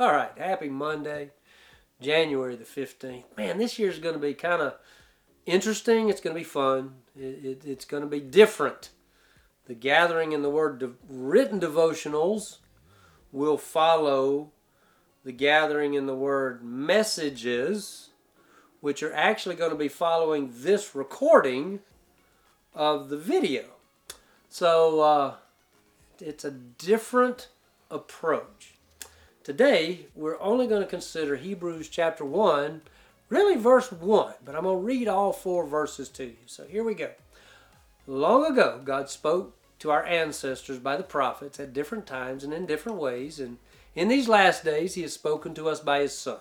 All right, happy Monday, January the 15th. Man, this year's going to be kind of interesting. It's going to be fun. It, it, it's going to be different. The gathering in the Word de- written devotionals will follow the gathering in the Word messages, which are actually going to be following this recording of the video. So uh, it's a different approach. Today, we're only going to consider Hebrews chapter 1, really verse 1, but I'm going to read all four verses to you. So here we go. Long ago, God spoke to our ancestors by the prophets at different times and in different ways, and in these last days, He has spoken to us by His Son.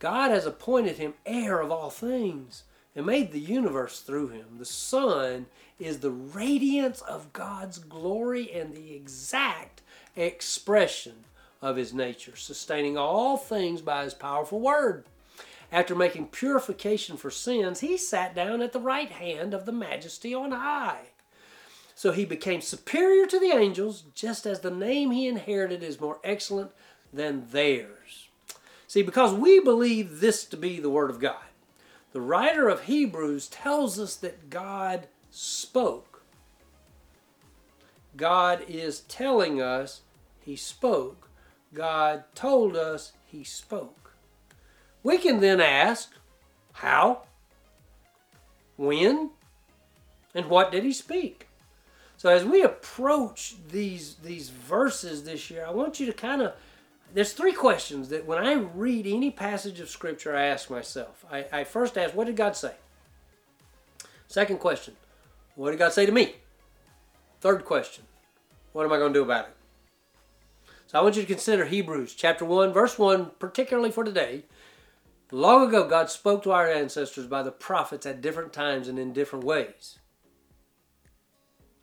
God has appointed Him heir of all things and made the universe through Him. The Son is the radiance of God's glory and the exact expression of his nature, sustaining all things by his powerful word. After making purification for sins, he sat down at the right hand of the majesty on high. So he became superior to the angels, just as the name he inherited is more excellent than theirs. See, because we believe this to be the Word of God, the writer of Hebrews tells us that God spoke. God is telling us He spoke. God told us He spoke. We can then ask, how? When? And what did He speak? So as we approach these these verses this year, I want you to kind of there's three questions that when I read any passage of scripture, I ask myself. I, I first ask, what did God say? Second question, what did God say to me? Third question, what am I going to do about it? So I want you to consider Hebrews chapter 1, verse 1, particularly for today. Long ago, God spoke to our ancestors by the prophets at different times and in different ways.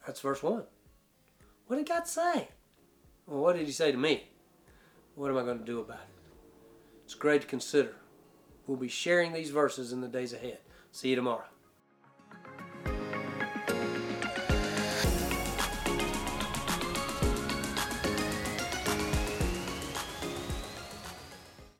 That's verse 1. What did God say? Well, what did He say to me? What am I going to do about it? It's great to consider. We'll be sharing these verses in the days ahead. See you tomorrow.